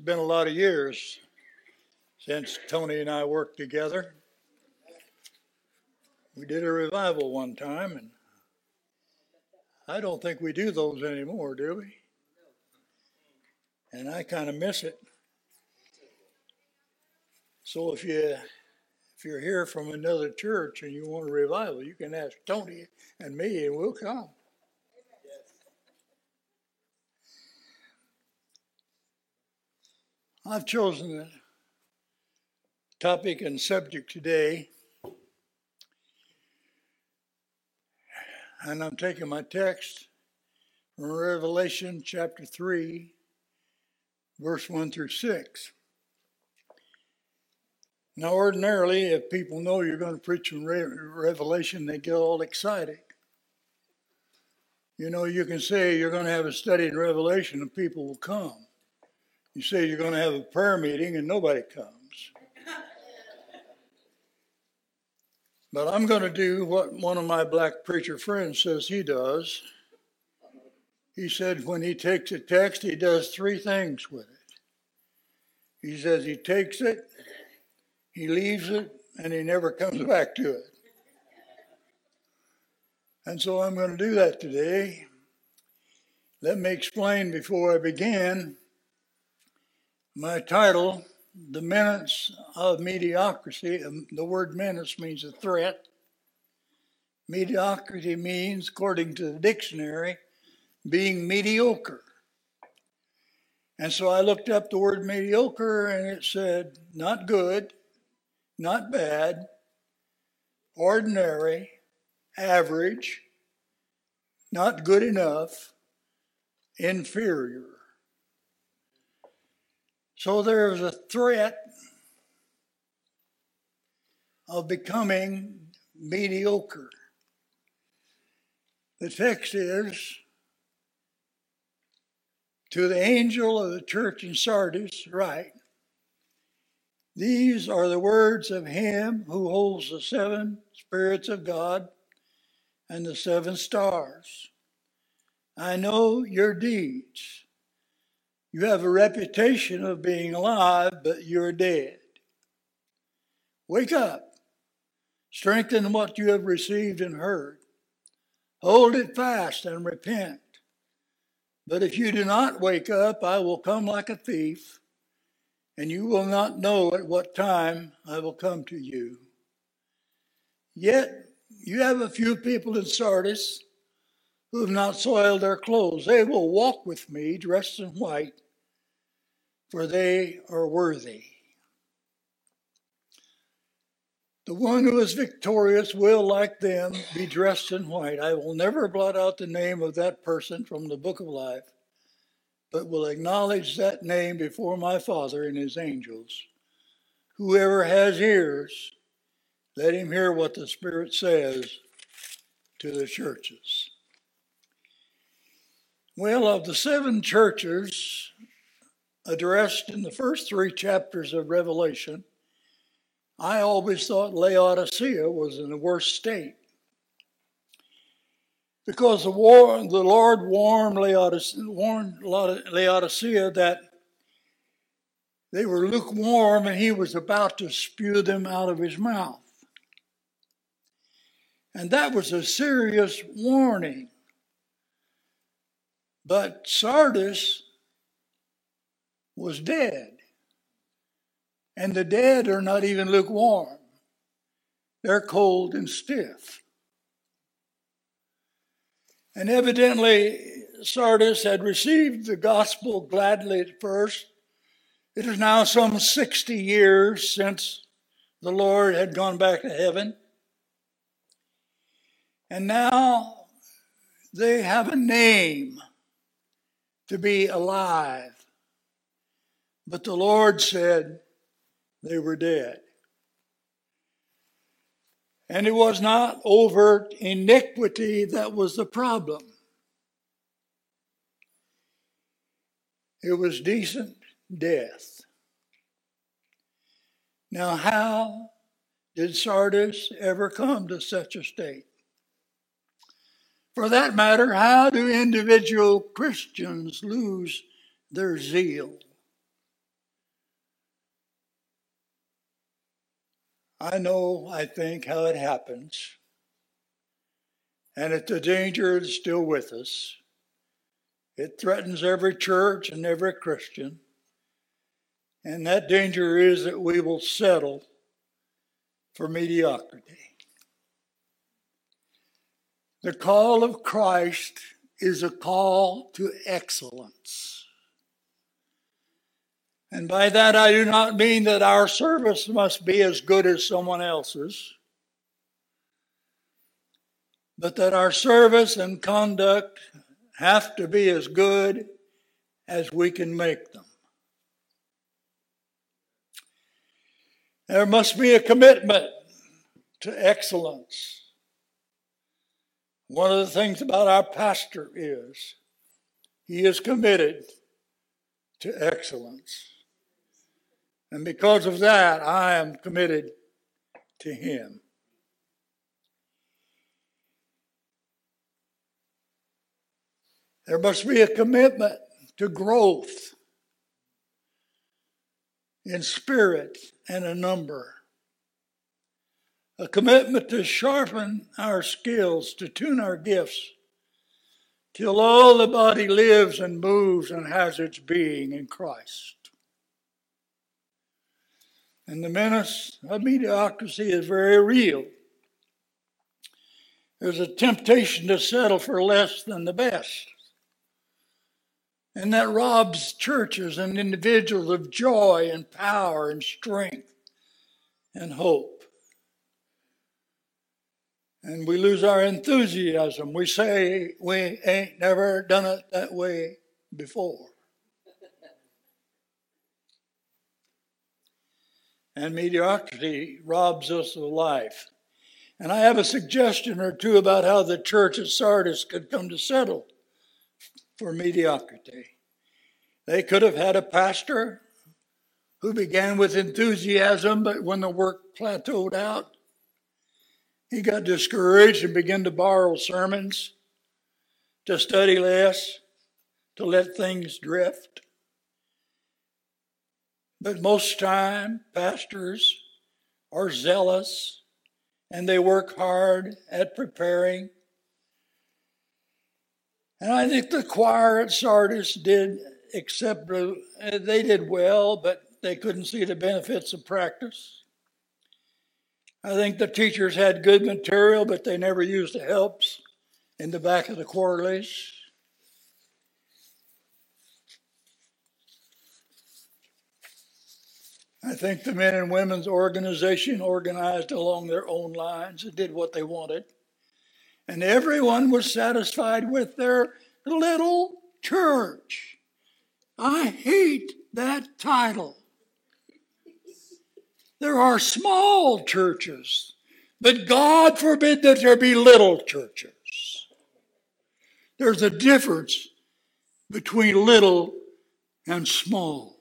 It's been a lot of years since Tony and I worked together. We did a revival one time, and I don't think we do those anymore, do we? And I kind of miss it. So if you if you're here from another church and you want a revival, you can ask Tony and me, and we'll come. I've chosen the topic and subject today, and I'm taking my text from Revelation chapter 3, verse 1 through 6. Now, ordinarily, if people know you're going to preach from Revelation, they get all excited. You know, you can say you're going to have a study in Revelation and people will come. You say you're going to have a prayer meeting and nobody comes. But I'm going to do what one of my black preacher friends says he does. He said when he takes a text, he does three things with it. He says he takes it, he leaves it, and he never comes back to it. And so I'm going to do that today. Let me explain before I begin my title, The Menace of Mediocrity, the word menace means a threat. Mediocrity means, according to the dictionary, being mediocre. And so I looked up the word mediocre and it said not good, not bad, ordinary, average, not good enough, inferior. So there is a threat of becoming mediocre. The text is to the angel of the church in Sardis, write, These are the words of him who holds the seven spirits of God and the seven stars. I know your deeds you have a reputation of being alive, but you're dead. Wake up. Strengthen what you have received and heard. Hold it fast and repent. But if you do not wake up, I will come like a thief, and you will not know at what time I will come to you. Yet you have a few people in Sardis who have not soiled their clothes. They will walk with me dressed in white, for they are worthy. The one who is victorious will, like them, be dressed in white. I will never blot out the name of that person from the book of life, but will acknowledge that name before my Father and his angels. Whoever has ears, let him hear what the Spirit says to the churches. Well, of the seven churches addressed in the first three chapters of Revelation, I always thought Laodicea was in the worst state. Because the, war, the Lord warned Laodicea, warned Laodicea that they were lukewarm and he was about to spew them out of his mouth. And that was a serious warning. But Sardis was dead. And the dead are not even lukewarm, they're cold and stiff. And evidently, Sardis had received the gospel gladly at first. It is now some 60 years since the Lord had gone back to heaven. And now they have a name to be alive. But the Lord said they were dead. And it was not overt iniquity that was the problem. It was decent death. Now, how did Sardis ever come to such a state? For that matter, how do individual Christians lose their zeal? I know, I think, how it happens. And if the danger is still with us, it threatens every church and every Christian. And that danger is that we will settle for mediocrity. The call of Christ is a call to excellence. And by that, I do not mean that our service must be as good as someone else's, but that our service and conduct have to be as good as we can make them. There must be a commitment to excellence. One of the things about our pastor is he is committed to excellence. And because of that, I am committed to him. There must be a commitment to growth in spirit and a number. A commitment to sharpen our skills, to tune our gifts, till all the body lives and moves and has its being in Christ. And the menace of mediocrity is very real. There's a temptation to settle for less than the best. And that robs churches and individuals of joy and power and strength and hope. And we lose our enthusiasm. We say we ain't never done it that way before. and mediocrity robs us of life. And I have a suggestion or two about how the church at Sardis could come to settle for mediocrity. They could have had a pastor who began with enthusiasm, but when the work plateaued out, he got discouraged and began to borrow sermons, to study less, to let things drift. But most time, pastors are zealous and they work hard at preparing and I think the choir at Sardis did accept, uh, they did well, but they couldn't see the benefits of practice. I think the teachers had good material, but they never used the helps in the back of the quarterlies. I think the men and women's organization organized along their own lines and did what they wanted and everyone was satisfied with their little church. I hate that title. There are small churches, but God forbid that there be little churches. There's a difference between little and small.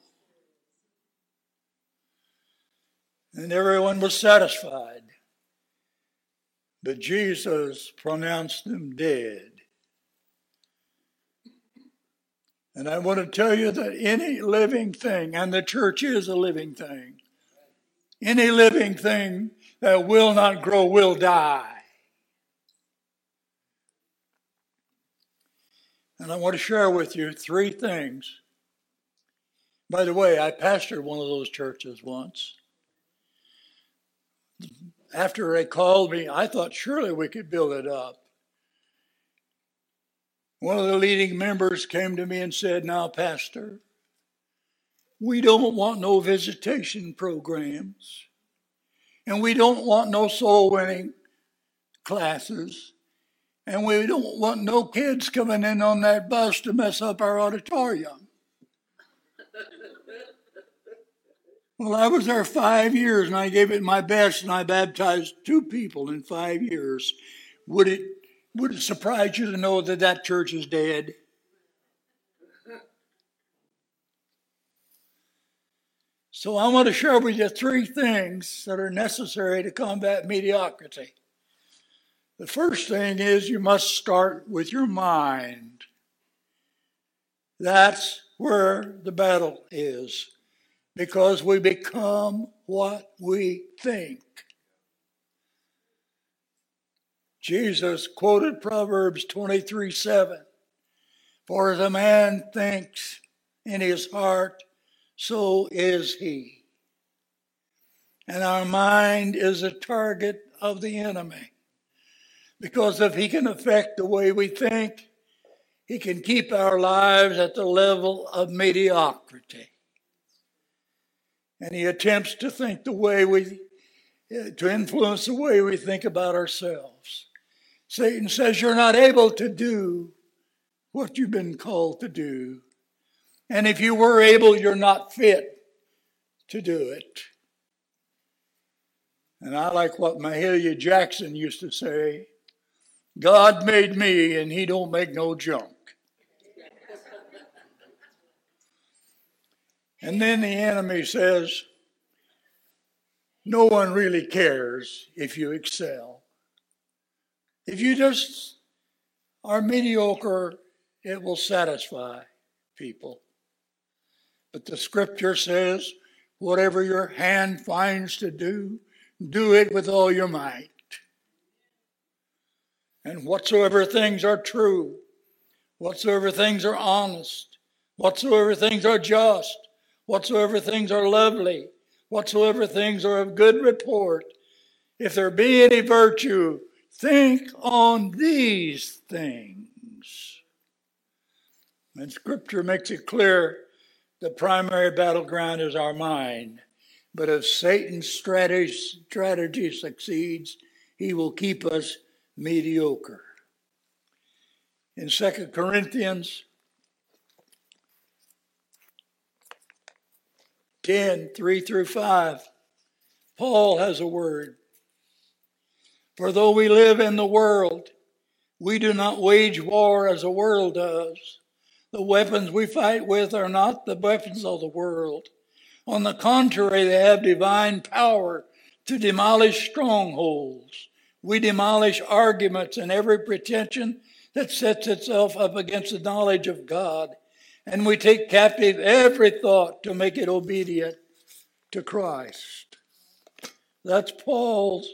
And everyone was satisfied. But Jesus pronounced them dead. And I want to tell you that any living thing, and the church is a living thing, any living thing that will not grow will die. And I want to share with you three things. By the way, I pastored one of those churches once after they called me, I thought surely we could build it up. One of the leading members came to me and said, Now, Pastor, we don't want no visitation programs, and we don't want no soul winning classes, And we don't want no kids coming in on that bus to mess up our auditorium. Well, I was there five years and I gave it my best and I baptized two people in five years. Would it, would it surprise you to know that that church is dead? So I want to share with you three things that are necessary to combat mediocrity. The first thing is you must start with your mind. That's where the battle is because we become what we think. Jesus quoted Proverbs 23 7 For as a man thinks in his heart, so is he. And our mind is a target of the enemy. Because if he can affect the way we think, he can keep our lives at the level of mediocrity. And he attempts to think the way we, to influence the way we think about ourselves. Satan says you're not able to do what you've been called to do. And if you were able, you're not fit to do it. And I like what Mahalia Jackson used to say God made me, and he don't make no junk. and then the enemy says, No one really cares if you excel. If you just are mediocre, it will satisfy people. But the scripture says, whatever your hand finds to do, do it with all your might. And whatsoever things are true, whatsoever things are honest, whatsoever things are just, whatsoever things are lovely, whatsoever things are of good report, if there be any virtue, think on these things. And Scripture makes it clear the primary battleground is our mind. But if Satan's strategy, strategy succeeds, he will keep us mediocre. In 2 Corinthians 10 3 through 5, Paul has a word. For though we live in the world, we do not wage war as the world does. The weapons we fight with are not the weapons of the world. On the contrary, they have divine power to demolish strongholds. We demolish arguments and every pretension that sets itself up against the knowledge of God. And we take captive every thought to make it obedient to Christ. That's Paul's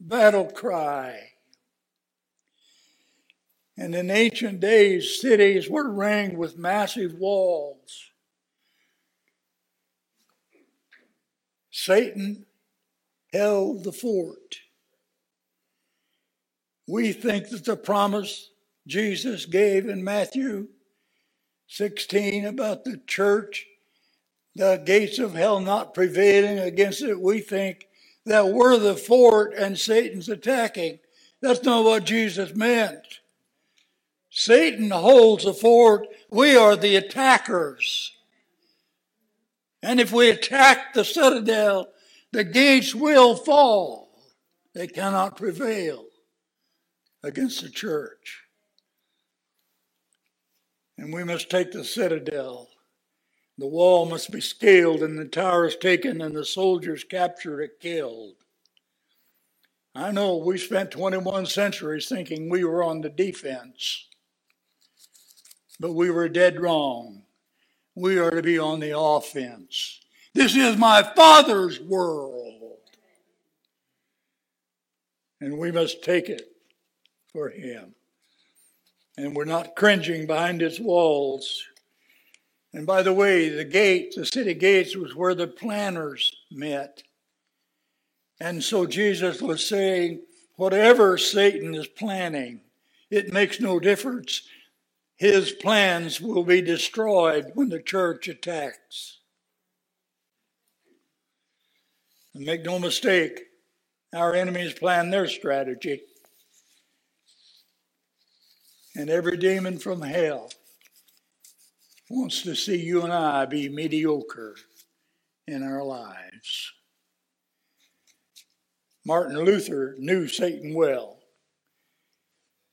battle cry. And in ancient days, cities were ringed with massive walls. Satan held the fort. We think that the promise Jesus gave in Matthew 16 about the church, the gates of hell not prevailing against it, we think that we're the fort and Satan's attacking. That's not what Jesus meant. Satan holds the fort. We are the attackers. And if we attack the citadel, the gates will fall. They cannot prevail against the church. And we must take the citadel. The wall must be scaled and the towers taken and the soldiers captured and killed. I know we spent 21 centuries thinking we were on the defense but we were dead wrong. We are to be on the offense. This is my Father's world. And we must take it for Him. And we're not cringing behind its walls. And by the way, the gate, the city gates, was where the planners met. And so Jesus was saying, whatever Satan is planning, it makes no difference his plans will be destroyed when the church attacks. And make no mistake, our enemies plan their strategy. And every demon from hell wants to see you and I be mediocre in our lives. Martin Luther knew Satan well.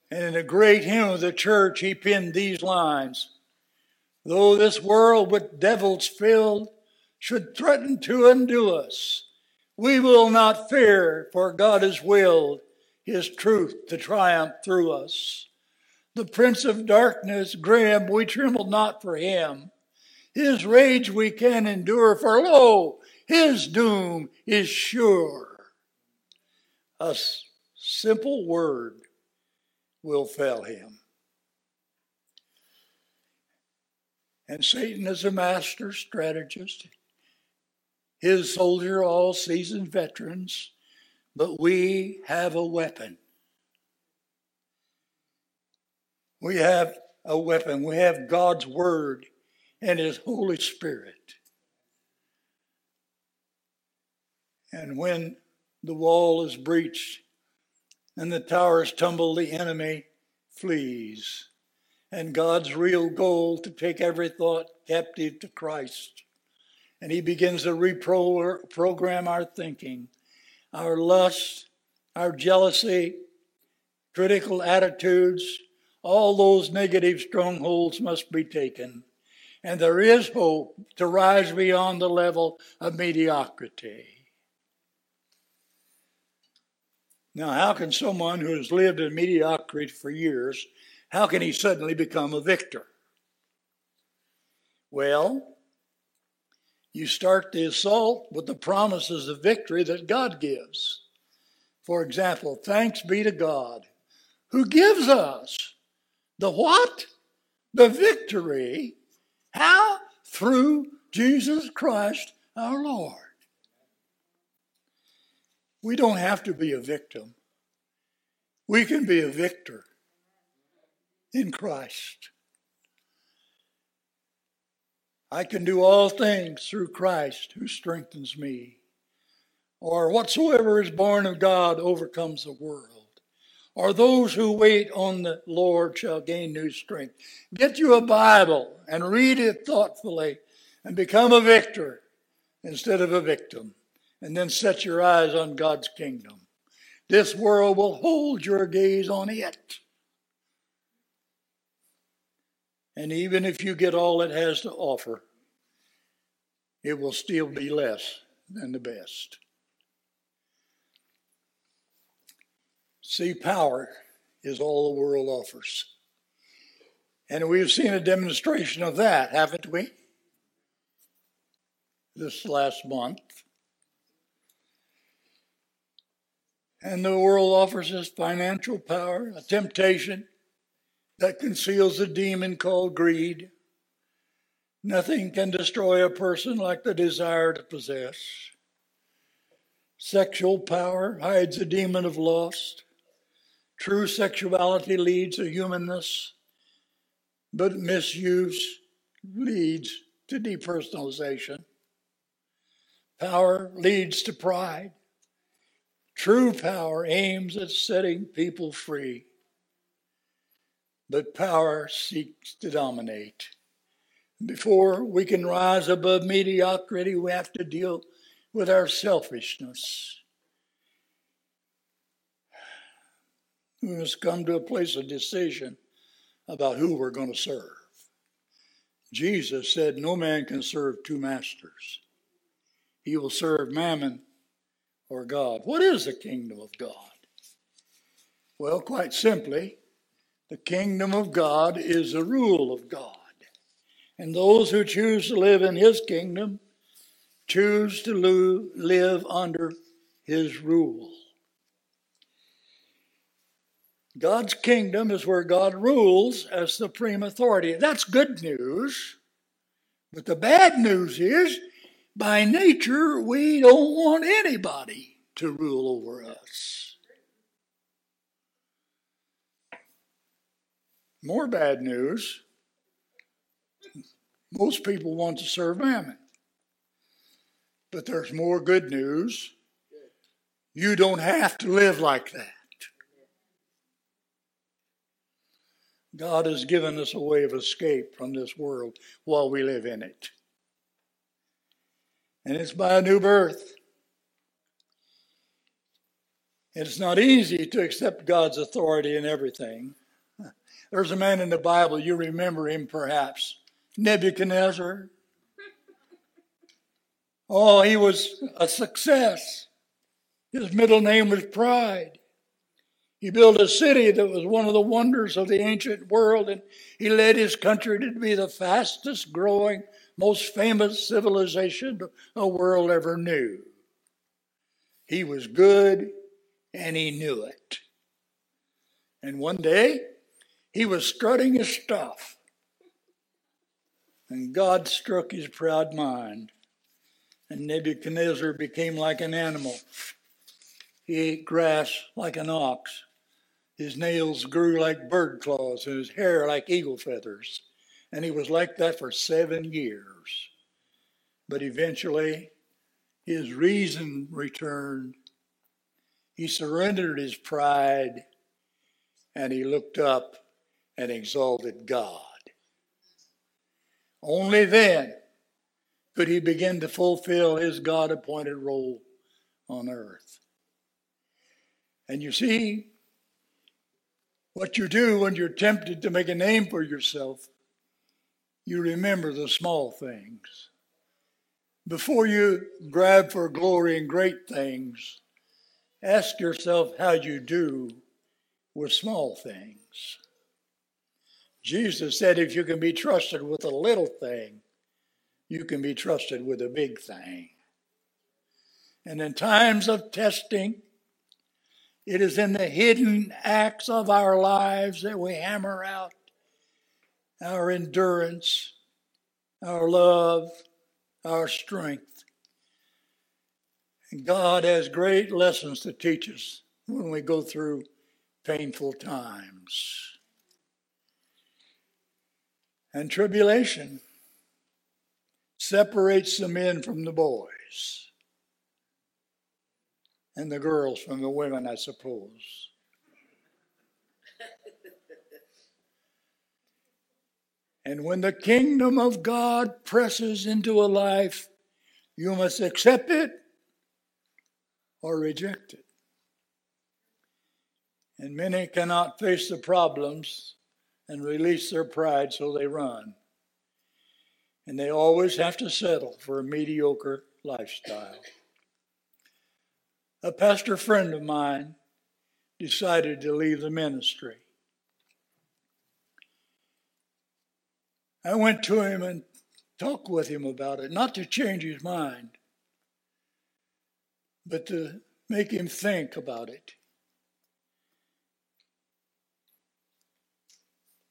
And in a great hymn of the church, he penned these lines Though this world with devils filled should threaten to undo us, we will not fear, for God has willed his truth to triumph through us. The prince of darkness, grim, we tremble not for him. His rage we can endure, for lo, his doom is sure. A simple word will fail him. And Satan is a master strategist. His soldiers are all seasoned veterans, but we have a weapon. We have a weapon. We have God's Word and His Holy Spirit. And when the wall is breached and the towers tumble, the enemy flees and God's real goal to take every thought captive to Christ. And He begins to reprogram our thinking, our lust, our jealousy, critical attitudes, all those negative strongholds must be taken. And there is hope to rise beyond the level of mediocrity. Now, how can someone who has lived in mediocrity for years how can he suddenly become a victor? Well, you start the assault with the promises of victory that God gives. For example, thanks be to God who gives us the what? The victory. How? Through Jesus Christ our Lord. We don't have to be a victim. We can be a victor in Christ. I can do all things through Christ who strengthens me. Or whatsoever is born of God overcomes the world. Or those who wait on the Lord shall gain new strength. Get you a Bible and read it thoughtfully and become a victor instead of a victim. And then set your eyes on God's kingdom. This world will hold your gaze on it. And even if you get all it has to offer, it will still be less than the best. See, power is all the world offers. And we've seen a demonstration of that, haven't we? This last month. And the world offers us financial power, a temptation, that conceals a demon called greed. Nothing can destroy a person like the desire to possess. Sexual power hides a demon of lust. True sexuality leads to humanness, but misuse leads to depersonalization. Power leads to pride. True power aims at setting people free but power seeks to dominate. Before we can rise above mediocrity, we have to deal with our selfishness. We must come to a place of decision about who we're going to serve. Jesus said, No man can serve two masters. He will serve mammon or God. What is the kingdom of God? Well, quite simply, the kingdom of God is the rule of God. And those who choose to live in his kingdom choose to live under his rule. God's kingdom is where God rules as supreme authority. That's good news. But the bad news is, by nature, we don't want anybody to rule over us. More bad news most people want to serve mammon. But there's more good news. You don't have to live like that. God has given us a way of escape from this world while we live in it. And it's by a new birth. It's not easy to accept God's authority in everything. There's a man in the Bible, you remember him perhaps, Nebuchadnezzar. Oh, he was a success. His middle name was Pride. He built a city that was one of the wonders of the ancient world, and he led his country to be the fastest growing, most famous civilization the world ever knew. He was good, and he knew it. And one day, he was strutting his stuff, and God struck his proud mind, and Nebuchadnezzar became like an animal. He ate grass like an ox. His nails grew like bird claws and his hair like eagle feathers. And he was like that for seven years. But eventually, his reason returned. He surrendered his pride and he looked up and exalted God. Only then could he begin to fulfill his God appointed role on earth. And you see, what you do when you're tempted to make a name for yourself, you remember the small things. Before you grab for glory and great things, ask yourself how you do with small things. Jesus said, if you can be trusted with a little thing, you can be trusted with a big thing. And in times of testing, it is in the hidden acts of our lives that we hammer out our endurance, our love, our strength. And God has great lessons to teach us when we go through painful times. And tribulation separates the men from the boys and the girls from the women, I suppose. And when the kingdom of God presses into a life, you must accept it or reject it. And many cannot face the problems and release their pride, so they run. And they always have to settle for a mediocre lifestyle a pastor friend of mine decided to leave the ministry. I went to him and talked with him about it, not to change his mind, but to make him think about it.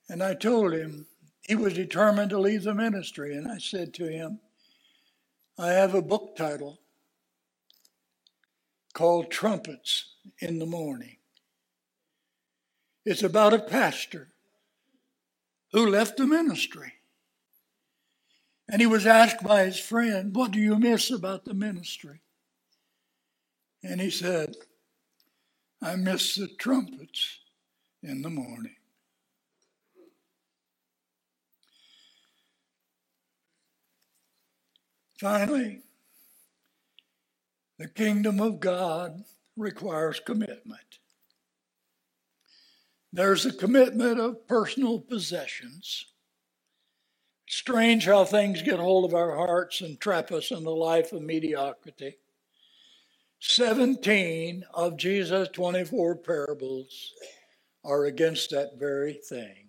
And I told him he was determined to leave the ministry. And I said to him, I have a book title called Trumpets in the Morning. It's about a pastor who left the ministry. And he was asked by his friend, What do you miss about the ministry? And he said, I miss the trumpets in the morning. Finally, the kingdom of God requires commitment. There's a commitment of personal possessions. Strange how things get hold of our hearts and trap us in the life of mediocrity. 17 of Jesus' 24 parables are against that very thing.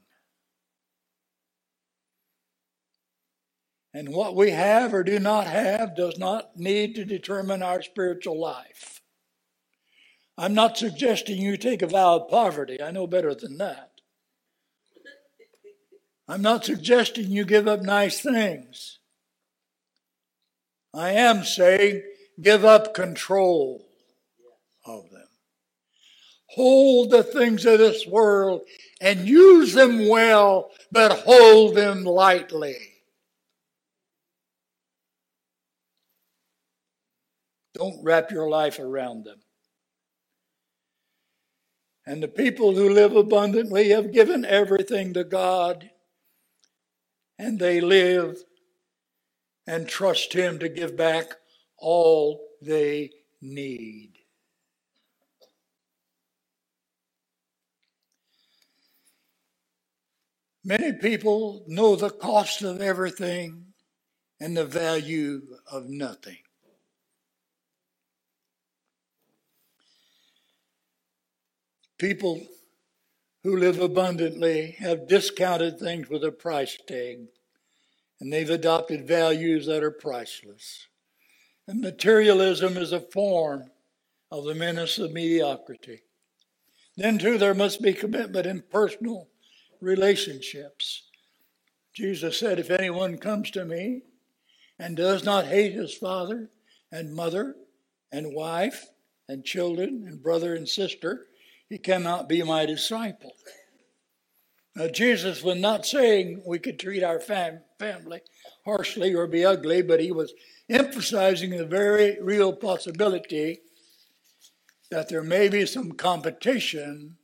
And what we have or do not have does not need to determine our spiritual life. I'm not suggesting you take a vow of poverty. I know better than that. I'm not suggesting you give up nice things. I am saying give up control of them. Hold the things of this world and use them well, but hold them lightly. Don't wrap your life around them. And the people who live abundantly have given everything to God, and they live and trust Him to give back all they need. Many people know the cost of everything and the value of nothing. People who live abundantly have discounted things with a price tag, and they've adopted values that are priceless. And materialism is a form of the menace of mediocrity. Then, too, there must be commitment in personal relationships. Jesus said, If anyone comes to me and does not hate his father and mother and wife and children and brother and sister, he cannot be my disciple. Now, Jesus was not saying we could treat our fam- family harshly or be ugly, but he was emphasizing the very real possibility that there may be some competition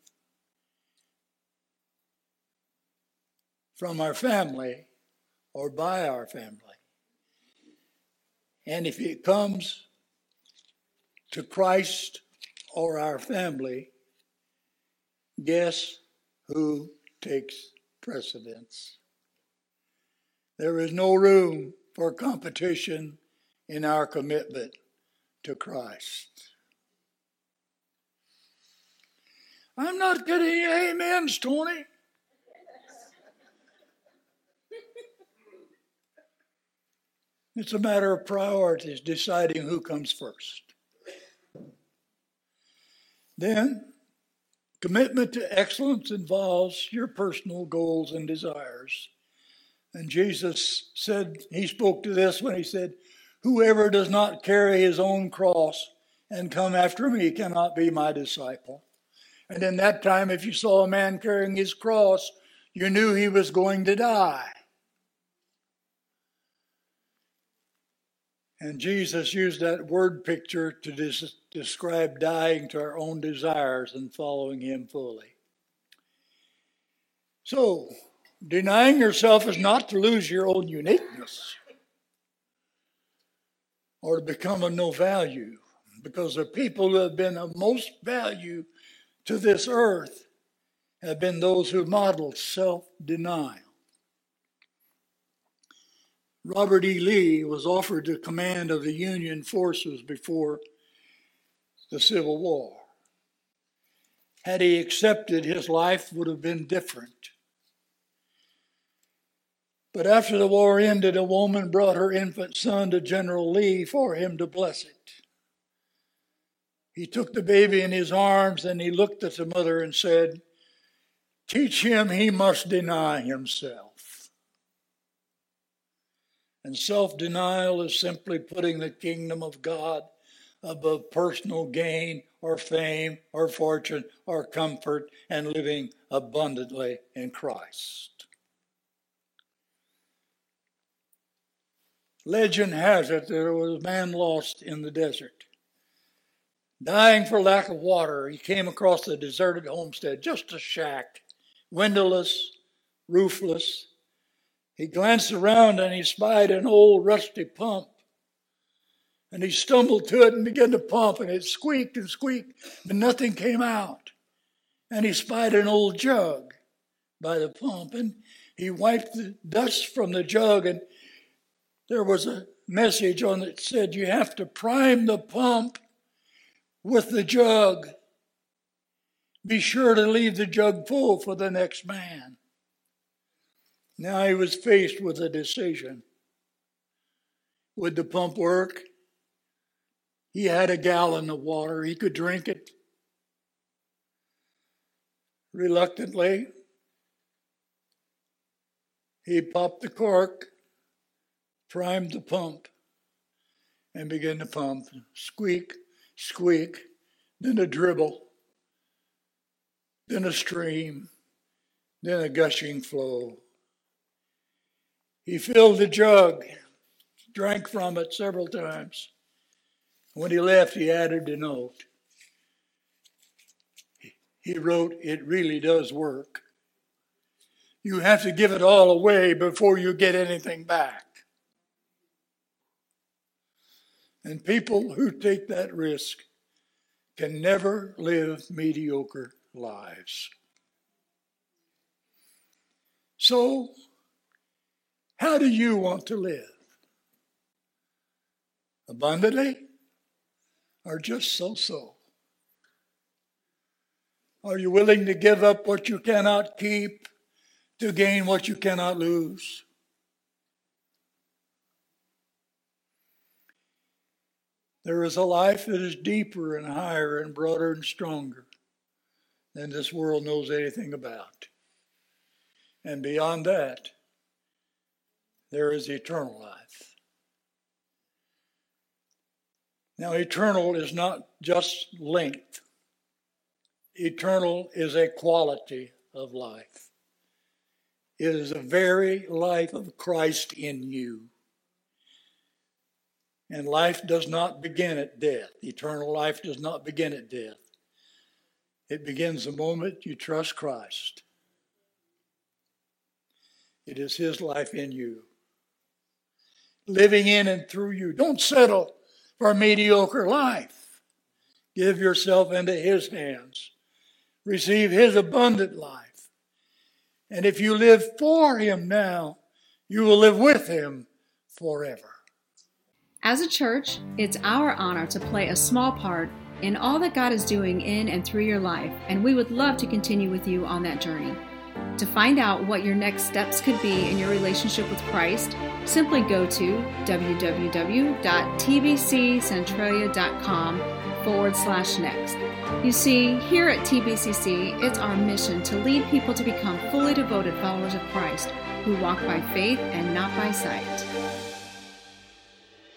from our family or by our family. And if it comes to Christ or our family, guess who takes precedence? There is no room for competition in our commitment to Christ. I'm not getting amens, Tony. It's a matter of priorities, deciding who comes first. Then, commitment to excellence involves your personal goals and desires. And Jesus said, He spoke to this when He said, Whoever does not carry his own cross and come after me cannot be my disciple. And in that time, if you saw a man carrying his cross, you knew he was going to die. And Jesus used that word picture to des- describe dying to our own desires and following Him fully. So, denying yourself is not to lose your own uniqueness or to become of no value, because the people who have been of most value to this earth have been those who modeled self denial. Robert E. Lee was offered the command of the Union forces before the Civil War. Had he accepted, his life would have been different. But after the war ended, a woman brought her infant son to General Lee for him to bless it. He took the baby in his arms and he looked at the mother and said, Teach him he must deny himself. And self denial is simply putting the kingdom of God above personal gain or fame or fortune or comfort and living abundantly in Christ. Legend has it that there was a man lost in the desert. Dying for lack of water, he came across a deserted homestead, just a shack, windowless, roofless, he glanced around and he spied an old rusty pump. And he stumbled to it and began to pump, and it squeaked and squeaked, but nothing came out. And he spied an old jug by the pump, and he wiped the dust from the jug, and there was a message on it said, You have to prime the pump with the jug. Be sure to leave the jug full for the next man. Now he was faced with a decision. Would the pump work? He had a gallon of water, he could drink it. Reluctantly, he popped the cork, primed the pump, and began to pump. Squeak, squeak, then a dribble, then a stream, then a gushing flow. He filled the jug, drank from it several times. When he left, he added a note. he wrote, It really does work. You have to give it all away before you get anything back. And people who take that risk can never live mediocre lives. So, how do you want to live? Abundantly or just so so? Are you willing to give up what you cannot keep to gain what you cannot lose? There is a life that is deeper and higher and broader and stronger than this world knows anything about. And beyond that, there is eternal life. Now, eternal is not just length, eternal is a quality of life. It is the very life of Christ in you. And life does not begin at death. Eternal life does not begin at death. It begins the moment you trust Christ. It is His life in you, living in and through you. Don't settle for a mediocre life. Give yourself into His hands. Receive His abundant life. And if you live for Him now, you will live with Him forever. As a church, it's our honor to play a small part in all that God is doing in and through your life, and we would love to continue with you on that journey. To find out what your next steps could be in your relationship with Christ, simply go to www.tbccentralia.com forward slash next. You see, here at TBCC, it's our mission to lead people to become fully devoted followers of Christ who walk by faith and not by sight.